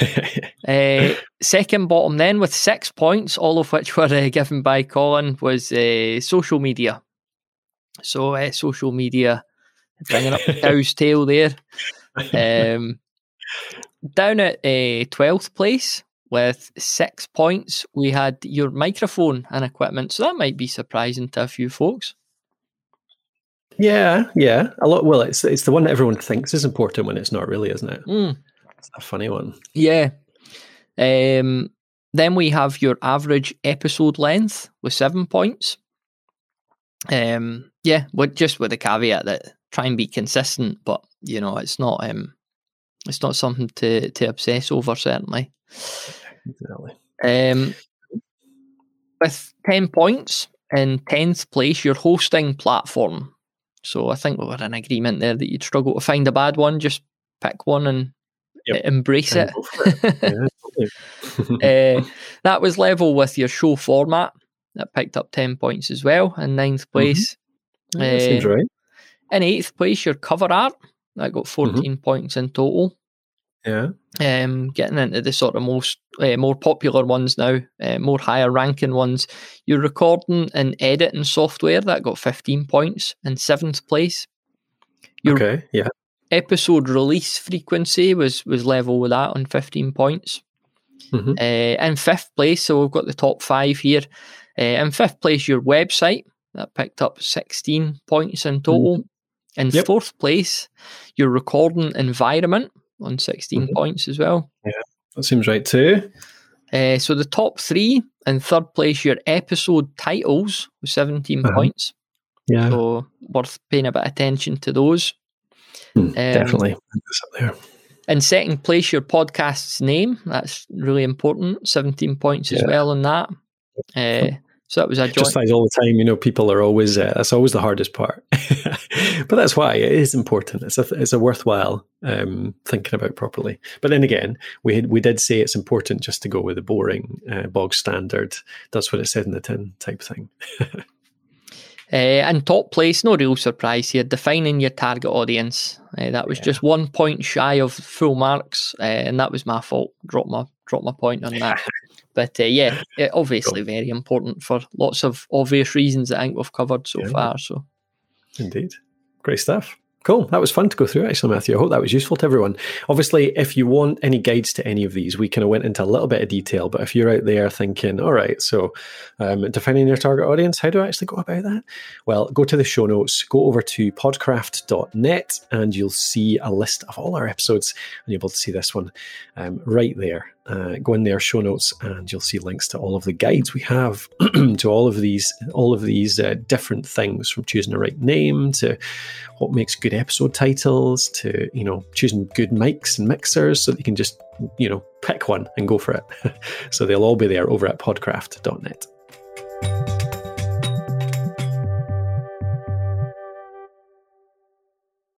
Speaker 2: uh, second bottom then with six points, all of which were uh, given by Colin, was uh, social media. So uh, social media, bringing up the cow's tail there. Um, down at uh, twelfth place with six points, we had your microphone and equipment. So that might be surprising to a few folks.
Speaker 1: Yeah, yeah. A lot. Well, it's it's the one that everyone thinks is important when it's not really, isn't it?
Speaker 2: Mm.
Speaker 1: It's a funny one.
Speaker 2: Yeah. Um, then we have your average episode length with seven points. Um, yeah, with just with the caveat that try and be consistent, but you know, it's not um, it's not something to to obsess over. Certainly.
Speaker 1: Exactly.
Speaker 2: Um, with ten points in tenth place, your hosting platform. So I think we were in agreement there that you'd struggle to find a bad one. Just pick one and yep. embrace it. it. uh, that was level with your show format that picked up 10 points as well in ninth mm-hmm. place.
Speaker 1: Mm-hmm. Yeah, uh, seems right.
Speaker 2: In eighth place, your cover art that got mm-hmm. 14 mm-hmm. points in total.
Speaker 1: Yeah.
Speaker 2: Um, getting into the sort of most uh, more popular ones now, uh, more higher ranking ones. Your recording and editing software that got 15 points in seventh place.
Speaker 1: Your okay. Yeah.
Speaker 2: Episode release frequency was was level with that on 15 points. Mm-hmm. Uh, in fifth place, so we've got the top five here. Uh, in fifth place, your website that picked up 16 points in total. Mm-hmm. In yep. fourth place, your recording environment on 16 mm-hmm. points as well.
Speaker 1: Yeah, that seems right too.
Speaker 2: Uh, so the top three in third place, your episode titles with 17 uh-huh. points.
Speaker 1: Yeah.
Speaker 2: So worth paying a bit of attention to those.
Speaker 1: Mm, um, definitely. That's up there.
Speaker 2: In second place, your podcast's name. That's really important. 17 points yeah. as well on that. Uh, so that was a joint.
Speaker 1: Just like all the time, you know, people are always, uh, that's always the hardest part. but that's why it is important. It's a, it's a worthwhile um, thinking about properly. But then again, we had, we did say it's important just to go with the boring, uh, bog standard. That's what it said in the tin type thing.
Speaker 2: uh, and top place, no real surprise here, defining your target audience. Uh, that was yeah. just one point shy of full marks, uh, and that was my fault. Drop my drop my point on that. But uh, yeah, obviously very important for lots of obvious reasons that I think we've covered so yeah. far. So,
Speaker 1: indeed, great stuff. Cool. That was fun to go through, actually, Matthew. I hope that was useful to everyone. Obviously, if you want any guides to any of these, we kind of went into a little bit of detail. But if you're out there thinking, all right, so um, defining your target audience, how do I actually go about that? Well, go to the show notes, go over to podcraft.net, and you'll see a list of all our episodes. And you'll be able to see this one um, right there uh, go in there, show notes, and you'll see links to all of the guides we have to all of these, all of these uh, different things, from choosing the right name to what makes good episode titles to you know choosing good mics and mixers, so that you can just you know pick one and go for it. so they'll all be there over at podcraft.net.